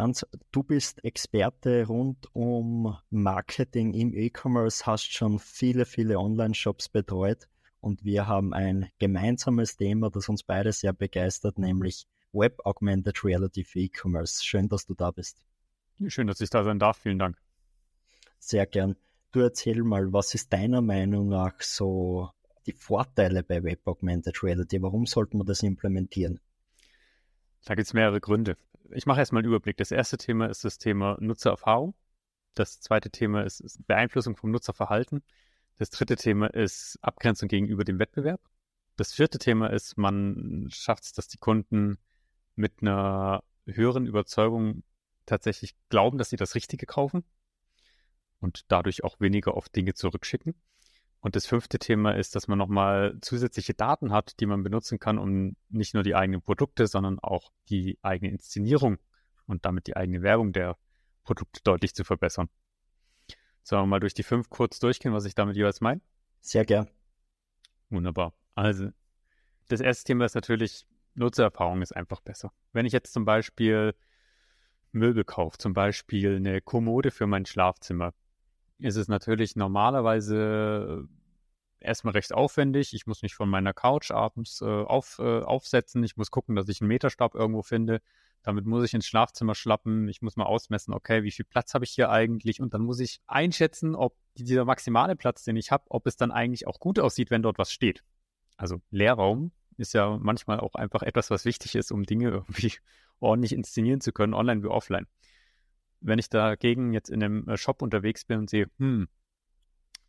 Franz, du bist Experte rund um Marketing im E-Commerce, hast schon viele, viele Online-Shops betreut und wir haben ein gemeinsames Thema, das uns beide sehr begeistert, nämlich Web Augmented Reality für E-Commerce. Schön, dass du da bist. Schön, dass ich da sein darf. Vielen Dank. Sehr gern. Du erzähl mal, was ist deiner Meinung nach so die Vorteile bei Web Augmented Reality? Warum sollte man das implementieren? Da gibt es mehrere Gründe. Ich mache erstmal einen Überblick. Das erste Thema ist das Thema Nutzererfahrung. Das zweite Thema ist, ist Beeinflussung vom Nutzerverhalten. Das dritte Thema ist Abgrenzung gegenüber dem Wettbewerb. Das vierte Thema ist, man schafft es, dass die Kunden mit einer höheren Überzeugung tatsächlich glauben, dass sie das Richtige kaufen und dadurch auch weniger oft Dinge zurückschicken. Und das fünfte Thema ist, dass man nochmal zusätzliche Daten hat, die man benutzen kann, um nicht nur die eigenen Produkte, sondern auch die eigene Inszenierung und damit die eigene Werbung der Produkte deutlich zu verbessern. Sollen wir mal durch die fünf kurz durchgehen, was ich damit jeweils meine? Sehr gern. Wunderbar. Also, das erste Thema ist natürlich, Nutzererfahrung ist einfach besser. Wenn ich jetzt zum Beispiel Möbel kaufe, zum Beispiel eine Kommode für mein Schlafzimmer, ist es natürlich normalerweise äh, erstmal recht aufwendig. Ich muss mich von meiner Couch abends äh, auf, äh, aufsetzen. Ich muss gucken, dass ich einen Meterstab irgendwo finde. Damit muss ich ins Schlafzimmer schlappen. Ich muss mal ausmessen, okay, wie viel Platz habe ich hier eigentlich? Und dann muss ich einschätzen, ob dieser maximale Platz, den ich habe, ob es dann eigentlich auch gut aussieht, wenn dort was steht. Also Leerraum ist ja manchmal auch einfach etwas, was wichtig ist, um Dinge irgendwie ordentlich inszenieren zu können, online wie offline. Wenn ich dagegen jetzt in einem äh, Shop unterwegs bin und sehe, hm,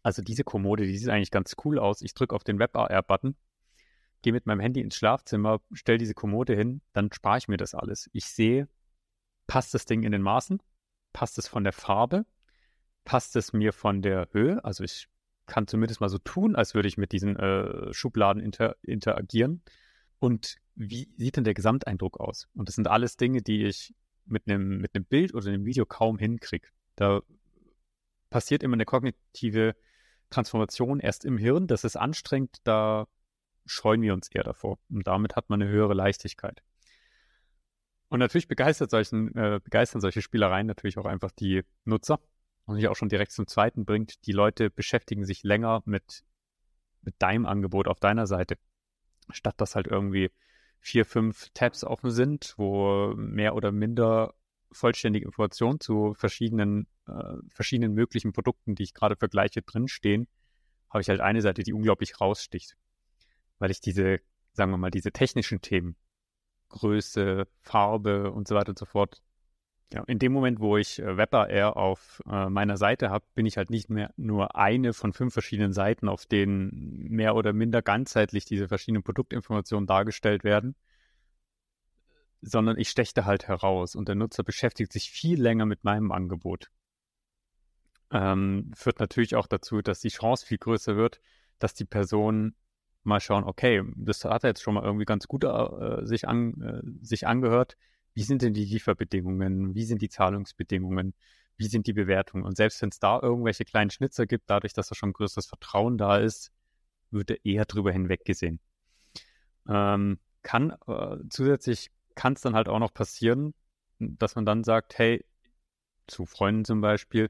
also diese Kommode, die sieht eigentlich ganz cool aus. Ich drücke auf den Web-AR-Button, gehe mit meinem Handy ins Schlafzimmer, stelle diese Kommode hin, dann spare ich mir das alles. Ich sehe, passt das Ding in den Maßen? Passt es von der Farbe? Passt es mir von der Höhe? Also ich kann zumindest mal so tun, als würde ich mit diesen äh, Schubladen inter interagieren. Und wie sieht denn der Gesamteindruck aus? Und das sind alles Dinge, die ich mit einem, mit einem Bild oder einem Video kaum hinkriege. Da passiert immer eine kognitive Transformation erst im Hirn. Das ist anstrengend, da scheuen wir uns eher davor. Und damit hat man eine höhere Leichtigkeit. Und natürlich begeistert solchen, äh, begeistern solche Spielereien natürlich auch einfach die Nutzer. Und mich auch schon direkt zum zweiten bringt, die Leute beschäftigen sich länger mit, mit deinem Angebot auf deiner Seite. Statt dass halt irgendwie vier, fünf Tabs offen sind, wo mehr oder minder vollständige Informationen zu verschiedenen, äh, verschiedenen möglichen Produkten, die ich gerade vergleiche, drinstehen, habe ich halt eine Seite, die unglaublich raussticht. Weil ich diese, sagen wir mal, diese technischen Themen, Größe, Farbe und so weiter und so fort, ja, in dem Moment, wo ich äh, WebAR auf äh, meiner Seite habe, bin ich halt nicht mehr nur eine von fünf verschiedenen Seiten, auf denen mehr oder minder ganzheitlich diese verschiedenen Produktinformationen dargestellt werden, sondern ich steche da halt heraus und der Nutzer beschäftigt sich viel länger mit meinem Angebot. Ähm, führt natürlich auch dazu, dass die Chance viel größer wird, dass die Person mal schauen, okay, das hat er jetzt schon mal irgendwie ganz gut äh, sich, an, äh, sich angehört wie sind denn die Lieferbedingungen, wie sind die Zahlungsbedingungen, wie sind die Bewertungen. Und selbst wenn es da irgendwelche kleinen Schnitzer gibt, dadurch, dass da schon größeres Vertrauen da ist, würde eher drüber hinweggesehen. Ähm, kann äh, zusätzlich kann es dann halt auch noch passieren, dass man dann sagt, hey, zu Freunden zum Beispiel,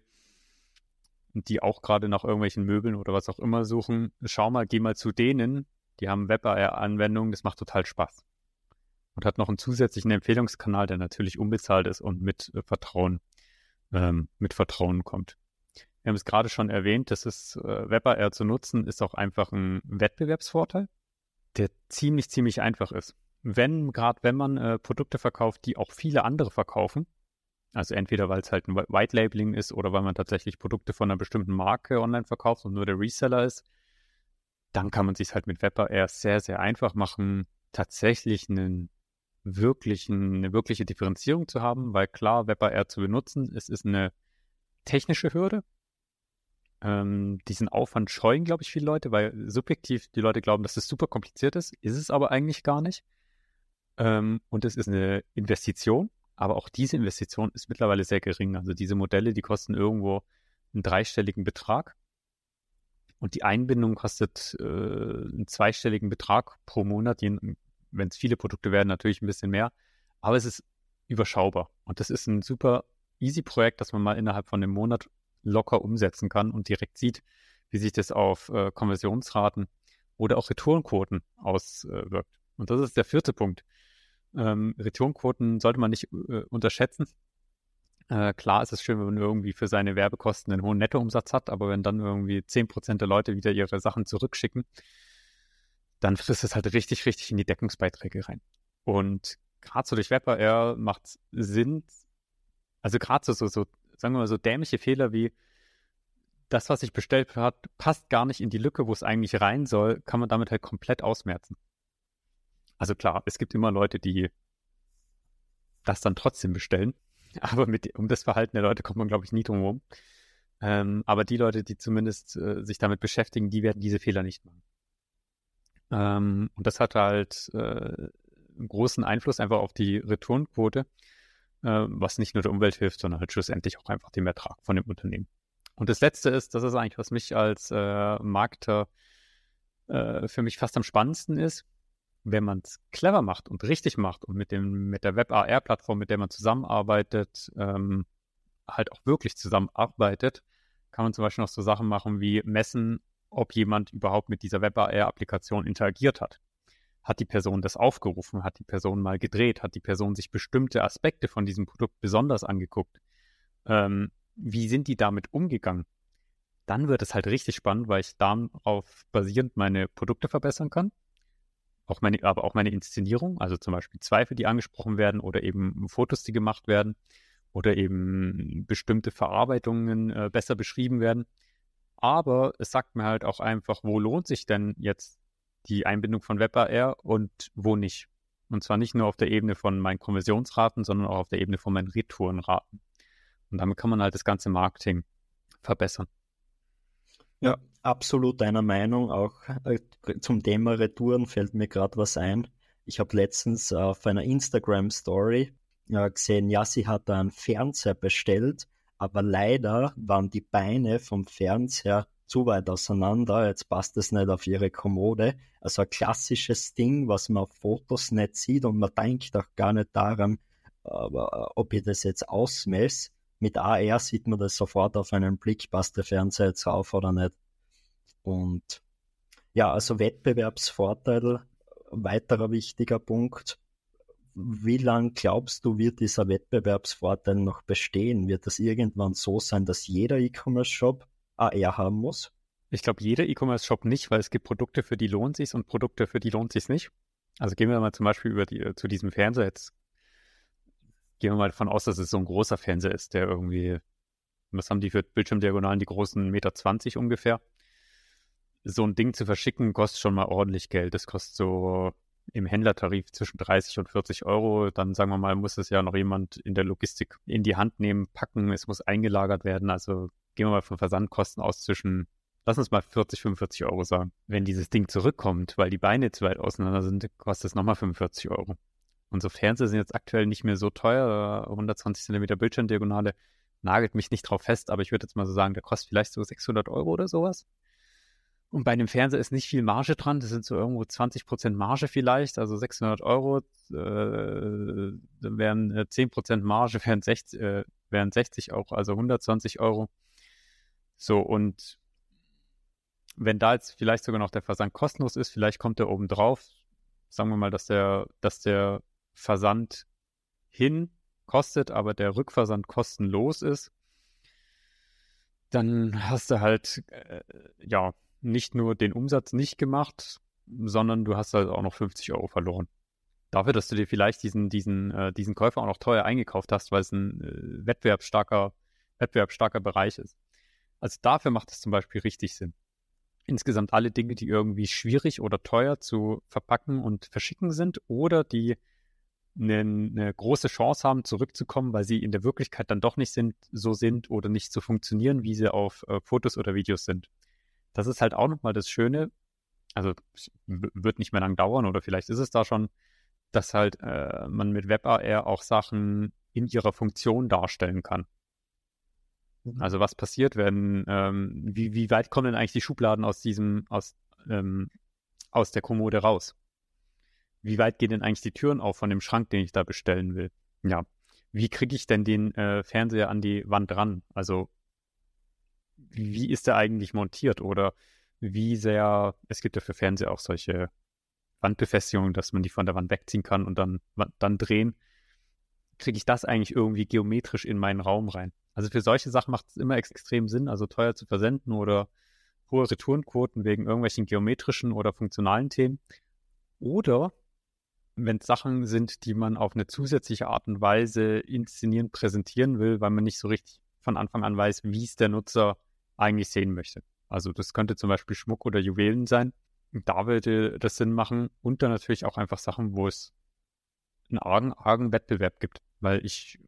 die auch gerade nach irgendwelchen Möbeln oder was auch immer suchen, schau mal, geh mal zu denen, die haben Web-AR-Anwendungen, das macht total Spaß und hat noch einen zusätzlichen Empfehlungskanal, der natürlich unbezahlt ist und mit äh, Vertrauen, ähm, mit Vertrauen kommt. Wir haben es gerade schon erwähnt, dass es äh, WebAR zu nutzen, ist auch einfach ein Wettbewerbsvorteil, der ziemlich, ziemlich einfach ist. Wenn, gerade wenn man äh, Produkte verkauft, die auch viele andere verkaufen, also entweder weil es halt ein White Labeling ist oder weil man tatsächlich Produkte von einer bestimmten Marke online verkauft und nur der Reseller ist, dann kann man sich halt mit WebAR sehr, sehr einfach machen, tatsächlich einen wirklichen, eine wirkliche Differenzierung zu haben, weil klar, WebAR zu benutzen, es ist eine technische Hürde. Ähm, diesen Aufwand scheuen, glaube ich, viele Leute, weil subjektiv die Leute glauben, dass es super kompliziert ist, ist es aber eigentlich gar nicht. Ähm, und es ist eine Investition, aber auch diese Investition ist mittlerweile sehr gering. Also diese Modelle, die kosten irgendwo einen dreistelligen Betrag. Und die Einbindung kostet äh, einen zweistelligen Betrag pro Monat, je, wenn es viele Produkte werden, natürlich ein bisschen mehr. Aber es ist überschaubar. Und das ist ein super easy Projekt, das man mal innerhalb von einem Monat locker umsetzen kann und direkt sieht, wie sich das auf äh, Konversionsraten oder auch Retourenquoten auswirkt. Und das ist der vierte Punkt. Ähm, Retourenquoten sollte man nicht äh, unterschätzen. Äh, klar ist es schön, wenn man irgendwie für seine Werbekosten einen hohen Nettoumsatz hat, aber wenn dann irgendwie 10% der Leute wieder ihre Sachen zurückschicken, dann frisst es halt richtig, richtig in die Deckungsbeiträge rein. Und gerade so durch WebAR macht Sinn, also gerade so, so, so, sagen wir mal, so dämliche Fehler wie das, was sich bestellt hat, passt gar nicht in die Lücke, wo es eigentlich rein soll, kann man damit halt komplett ausmerzen. Also klar, es gibt immer Leute, die das dann trotzdem bestellen. Aber mit, um das Verhalten der Leute kommt man, glaube ich, nie drum herum. Ähm, aber die Leute, die zumindest äh, sich damit beschäftigen, die werden diese Fehler nicht machen. Ähm, und das hat halt äh, einen großen Einfluss einfach auf die Returnquote, äh, was nicht nur der Umwelt hilft, sondern halt schlussendlich auch einfach dem Ertrag von dem Unternehmen. Und das Letzte ist, das ist eigentlich, was mich als äh, Marketer äh, für mich fast am spannendsten ist, wenn man es clever macht und richtig macht und mit dem mit der Web AR Plattform, mit der man zusammenarbeitet, ähm, halt auch wirklich zusammenarbeitet, kann man zum Beispiel noch so Sachen machen wie messen, ob jemand überhaupt mit dieser Web AR Applikation interagiert hat. Hat die Person das aufgerufen? Hat die Person mal gedreht? Hat die Person sich bestimmte Aspekte von diesem Produkt besonders angeguckt? Ähm, wie sind die damit umgegangen? Dann wird es halt richtig spannend, weil ich darauf basierend meine Produkte verbessern kann auch meine, aber auch meine Inszenierung, also zum Beispiel Zweifel, die angesprochen werden oder eben Fotos, die gemacht werden oder eben bestimmte Verarbeitungen äh, besser beschrieben werden. Aber es sagt mir halt auch einfach, wo lohnt sich denn jetzt die Einbindung von WebAR und wo nicht. Und zwar nicht nur auf der Ebene von meinen Konversionsraten, sondern auch auf der Ebene von meinen Retourenraten. Und damit kann man halt das ganze Marketing verbessern. Ja, absolut deiner Meinung. Auch äh, zum Thema Retouren fällt mir gerade was ein. Ich habe letztens auf einer Instagram-Story äh, gesehen, ja, sie hat einen Fernseher bestellt, aber leider waren die Beine vom Fernseher zu weit auseinander. Jetzt passt es nicht auf ihre Kommode. Also ein klassisches Ding, was man auf Fotos nicht sieht und man denkt auch gar nicht daran, äh, ob ich das jetzt ausmesse. Mit AR sieht man das sofort auf einen Blick, passt der Fernseher jetzt auf oder nicht. Und ja, also Wettbewerbsvorteil, weiterer wichtiger Punkt. Wie lang glaubst du, wird dieser Wettbewerbsvorteil noch bestehen? Wird das irgendwann so sein, dass jeder E-Commerce-Shop AR haben muss? Ich glaube, jeder E-Commerce-Shop nicht, weil es gibt Produkte, für die lohnt sich und Produkte, für die lohnt sich nicht. Also gehen wir mal zum Beispiel über die, zu diesem Fernseher. Jetzt gehen wir mal davon aus, dass es so ein großer Fernseher ist, der irgendwie, was haben die für Bildschirmdiagonalen, die großen Meter 20 ungefähr so ein Ding zu verschicken, kostet schon mal ordentlich Geld. Das kostet so im Händlertarif zwischen 30 und 40 Euro. Dann sagen wir mal, muss es ja noch jemand in der Logistik in die Hand nehmen, packen. Es muss eingelagert werden. Also gehen wir mal von Versandkosten aus zwischen, lass uns mal 40, 45 Euro sagen. Wenn dieses Ding zurückkommt, weil die Beine zu weit auseinander sind, kostet es nochmal 45 Euro. Unsere Fernseher sind jetzt aktuell nicht mehr so teuer. 120 cm Bildschirmdiagonale nagelt mich nicht drauf fest, aber ich würde jetzt mal so sagen, der kostet vielleicht so 600 Euro oder sowas. Und bei einem Fernseher ist nicht viel Marge dran. Das sind so irgendwo 20% Marge vielleicht. Also 600 Euro äh, wären äh, 10% Marge, wären 60, äh, wären 60 Euro, also 120 Euro. So, und wenn da jetzt vielleicht sogar noch der Versand kostenlos ist, vielleicht kommt der oben drauf. Sagen wir mal, dass der, dass der Versand hin kostet, aber der Rückversand kostenlos ist. Dann hast du halt, äh, ja, nicht nur den Umsatz nicht gemacht, sondern du hast halt auch noch 50 Euro verloren. Dafür, dass du dir vielleicht diesen, diesen, äh, diesen Käufer auch noch teuer eingekauft hast, weil es ein äh, wettbewerbsstarker, wettbewerbsstarker Bereich ist. Also dafür macht es zum Beispiel richtig Sinn. Insgesamt alle Dinge, die irgendwie schwierig oder teuer zu verpacken und verschicken sind oder die eine, eine große Chance haben, zurückzukommen, weil sie in der Wirklichkeit dann doch nicht sind, so sind oder nicht so funktionieren, wie sie auf äh, Fotos oder Videos sind das ist halt auch nochmal das Schöne, also wird nicht mehr lang dauern oder vielleicht ist es da schon, dass halt äh, man mit WebAR auch Sachen in ihrer Funktion darstellen kann. Mhm. Also was passiert, wenn, ähm, wie, wie weit kommen denn eigentlich die Schubladen aus diesem, aus, ähm, aus der Kommode raus? Wie weit gehen denn eigentlich die Türen auf von dem Schrank, den ich da bestellen will? Ja. wie kriege ich denn den äh, Fernseher an die Wand ran? Also wie ist der eigentlich montiert oder wie sehr, es gibt ja für Fernseher auch solche Wandbefestigungen, dass man die von der Wand wegziehen kann und dann, dann drehen. Kriege ich das eigentlich irgendwie geometrisch in meinen Raum rein? Also für solche Sachen macht es immer extrem Sinn, also teuer zu versenden oder hohe Retourenquoten wegen irgendwelchen geometrischen oder funktionalen Themen. Oder wenn es Sachen sind, die man auf eine zusätzliche Art und Weise inszenieren, präsentieren will, weil man nicht so richtig von Anfang an weiß, wie es der Nutzer eigentlich sehen möchte. Also das könnte zum Beispiel Schmuck oder Juwelen sein. Da würde das Sinn machen. Und dann natürlich auch einfach Sachen, wo es einen argen, argen Wettbewerb gibt, weil ich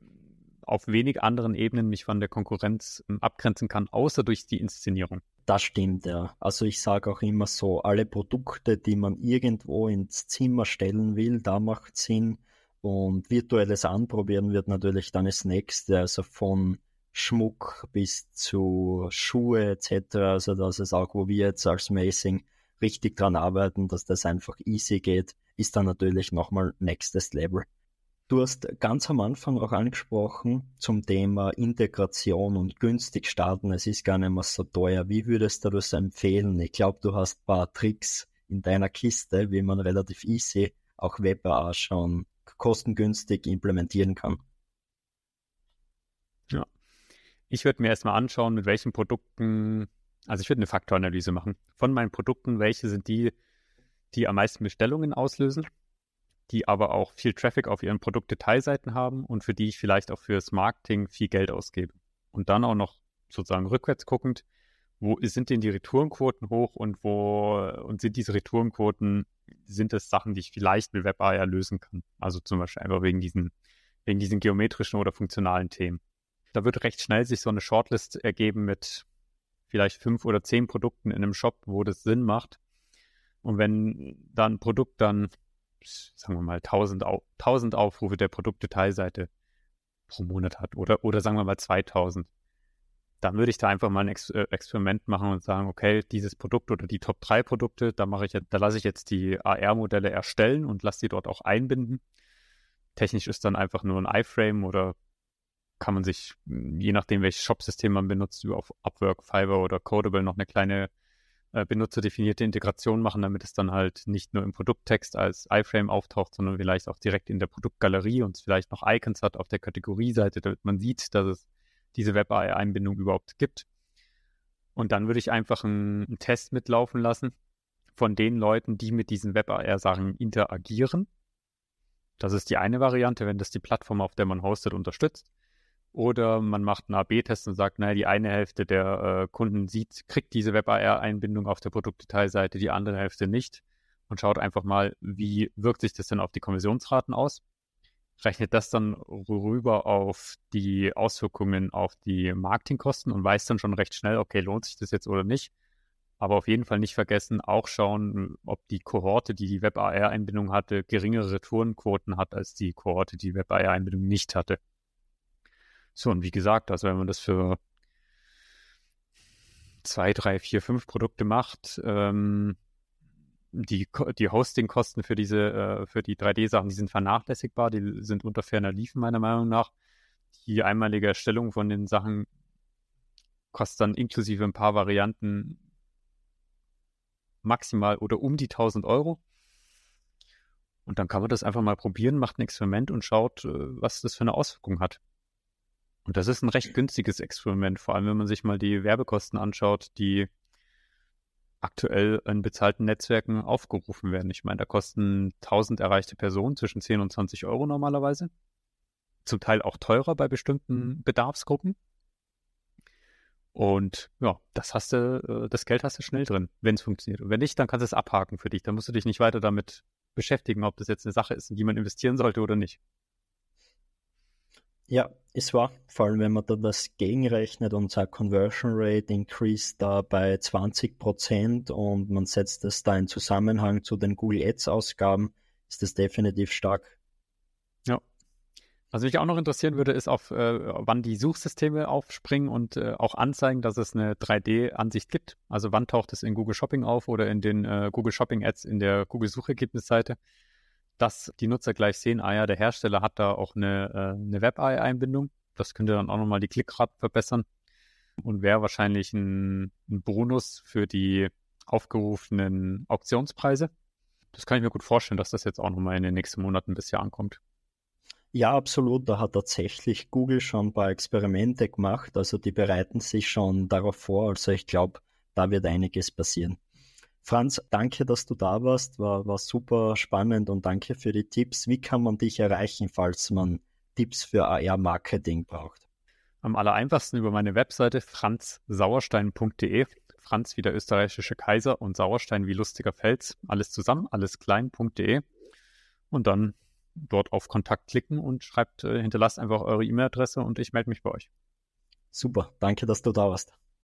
auf wenig anderen Ebenen mich von der Konkurrenz ähm, abgrenzen kann, außer durch die Inszenierung. Das stimmt, ja. Also ich sage auch immer so, alle Produkte, die man irgendwo ins Zimmer stellen will, da macht Sinn. Und virtuelles Anprobieren wird natürlich dann das nächste, also von Schmuck bis zu Schuhe etc. Also das ist auch, wo wir jetzt als Macing richtig dran arbeiten, dass das einfach easy geht, ist dann natürlich nochmal nächstes Level. Du hast ganz am Anfang auch angesprochen zum Thema Integration und günstig starten. Es ist gar nicht mehr so teuer. Wie würdest du das empfehlen? Ich glaube, du hast ein paar Tricks in deiner Kiste, wie man relativ easy auch WebAA schon kostengünstig implementieren kann. Ja. Ich würde mir erstmal anschauen, mit welchen Produkten, also ich würde eine Faktoranalyse machen. Von meinen Produkten, welche sind die, die am meisten Bestellungen auslösen? die aber auch viel Traffic auf ihren Produktdetailseiten haben und für die ich vielleicht auch fürs Marketing viel Geld ausgebe. Und dann auch noch sozusagen rückwärts guckend, wo sind denn die Retourenquoten hoch und wo und sind diese Retourenquoten, sind es Sachen, die ich vielleicht mit WebAI lösen kann? Also zum Beispiel einfach wegen diesen, wegen diesen geometrischen oder funktionalen Themen. Da wird recht schnell sich so eine Shortlist ergeben mit vielleicht fünf oder zehn Produkten in einem Shop, wo das Sinn macht. Und wenn dann ein Produkt dann sagen wir mal, 1000, Au 1000 Aufrufe der Produktdetailseite pro Monat hat oder, oder sagen wir mal 2000, dann würde ich da einfach mal ein äh, Experiment machen und sagen, okay, dieses Produkt oder die Top 3 Produkte, da mache ich da lasse ich jetzt die AR-Modelle erstellen und lasse die dort auch einbinden. Technisch ist dann einfach nur ein iFrame oder kann man sich, je nachdem, welches Shop-System man benutzt, auf Upwork, Fiverr oder Codable noch eine kleine äh, benutzerdefinierte Integration machen, damit es dann halt nicht nur im Produkttext als iFrame auftaucht, sondern vielleicht auch direkt in der Produktgalerie und vielleicht noch Icons hat auf der Kategorieseite, damit man sieht, dass es diese Web-AI-Einbindung überhaupt gibt. Und dann würde ich einfach einen, einen Test mitlaufen lassen von den Leuten, die mit diesen Web-AR-Sachen interagieren. Das ist die eine Variante, wenn das die Plattform, auf der man hostet, unterstützt. Oder man macht einen AB-Test und sagt, naja, die eine Hälfte der äh, Kunden sieht, kriegt diese WebAR-Einbindung auf der Produktdetailseite, die andere Hälfte nicht. Und schaut einfach mal, wie wirkt sich das denn auf die Konversionsraten aus. Rechnet das dann rüber auf die Auswirkungen auf die Marketingkosten und weiß dann schon recht schnell, okay, lohnt sich das jetzt oder nicht. Aber auf jeden Fall nicht vergessen, auch schauen, ob die Kohorte, die die WebAR-Einbindung hatte, geringere Retourenquoten hat als die Kohorte, die die WebAR-Einbindung nicht hatte. So, und wie gesagt, also wenn man das für zwei, drei, vier, fünf Produkte macht, ähm, die, die Hostingkosten für diese, äh, für die 3D-Sachen, die sind vernachlässigbar, die sind unter ferner Liefen meiner Meinung nach. Die einmalige Erstellung von den Sachen kostet dann inklusive ein paar Varianten maximal oder um die 1000 Euro. Und dann kann man das einfach mal probieren, macht ein Experiment und schaut, äh, was das für eine Auswirkung hat. Und das ist ein recht günstiges Experiment, vor allem wenn man sich mal die Werbekosten anschaut, die aktuell in bezahlten Netzwerken aufgerufen werden. Ich meine, da kosten 1000 erreichte Personen zwischen 10 und 20 Euro normalerweise. Zum Teil auch teurer bei bestimmten mhm. Bedarfsgruppen. Und ja, das hast du, äh, das Geld hast du schnell drin, wenn es funktioniert. Und wenn nicht, dann kannst du es abhaken für dich. Dann musst du dich nicht weiter damit beschäftigen, ob das jetzt eine Sache ist, in die man investieren sollte oder nicht. Ja, es war, vor allem wenn man da das gegenrechnet, unser Conversion Rate increased da bei 20 Prozent und man setzt das da in Zusammenhang zu den Google Ads Ausgaben, ist das definitiv stark. Ja. Was mich auch noch interessieren würde, ist, auf äh, wann die Suchsysteme aufspringen und äh, auch anzeigen, dass es eine 3D-Ansicht gibt. Also wann taucht es in Google Shopping auf oder in den äh, Google Shopping Ads in der Google Suchergebnisseite. Dass die Nutzer gleich sehen, ah ja, der Hersteller hat da auch eine, äh, eine Web-AI-Einbindung. Das könnte dann auch nochmal die Klickrate verbessern und wäre wahrscheinlich ein, ein Bonus für die aufgerufenen Auktionspreise. Das kann ich mir gut vorstellen, dass das jetzt auch nochmal in den nächsten Monaten ein bisschen ankommt. Ja, absolut. Da hat tatsächlich Google schon ein paar Experimente gemacht. Also die bereiten sich schon darauf vor. Also ich glaube, da wird einiges passieren. Franz, danke, dass du da warst. War, war super spannend und danke für die Tipps. Wie kann man dich erreichen, falls man Tipps für AR-Marketing braucht? Am aller einfachsten über meine Webseite franzsauerstein.de. Franz wie der österreichische Kaiser und Sauerstein wie lustiger Fels. Alles zusammen, alles klein.de. Und dann dort auf Kontakt klicken und schreibt, äh, hinterlasst einfach eure E-Mail-Adresse und ich melde mich bei euch. Super, danke, dass du da warst.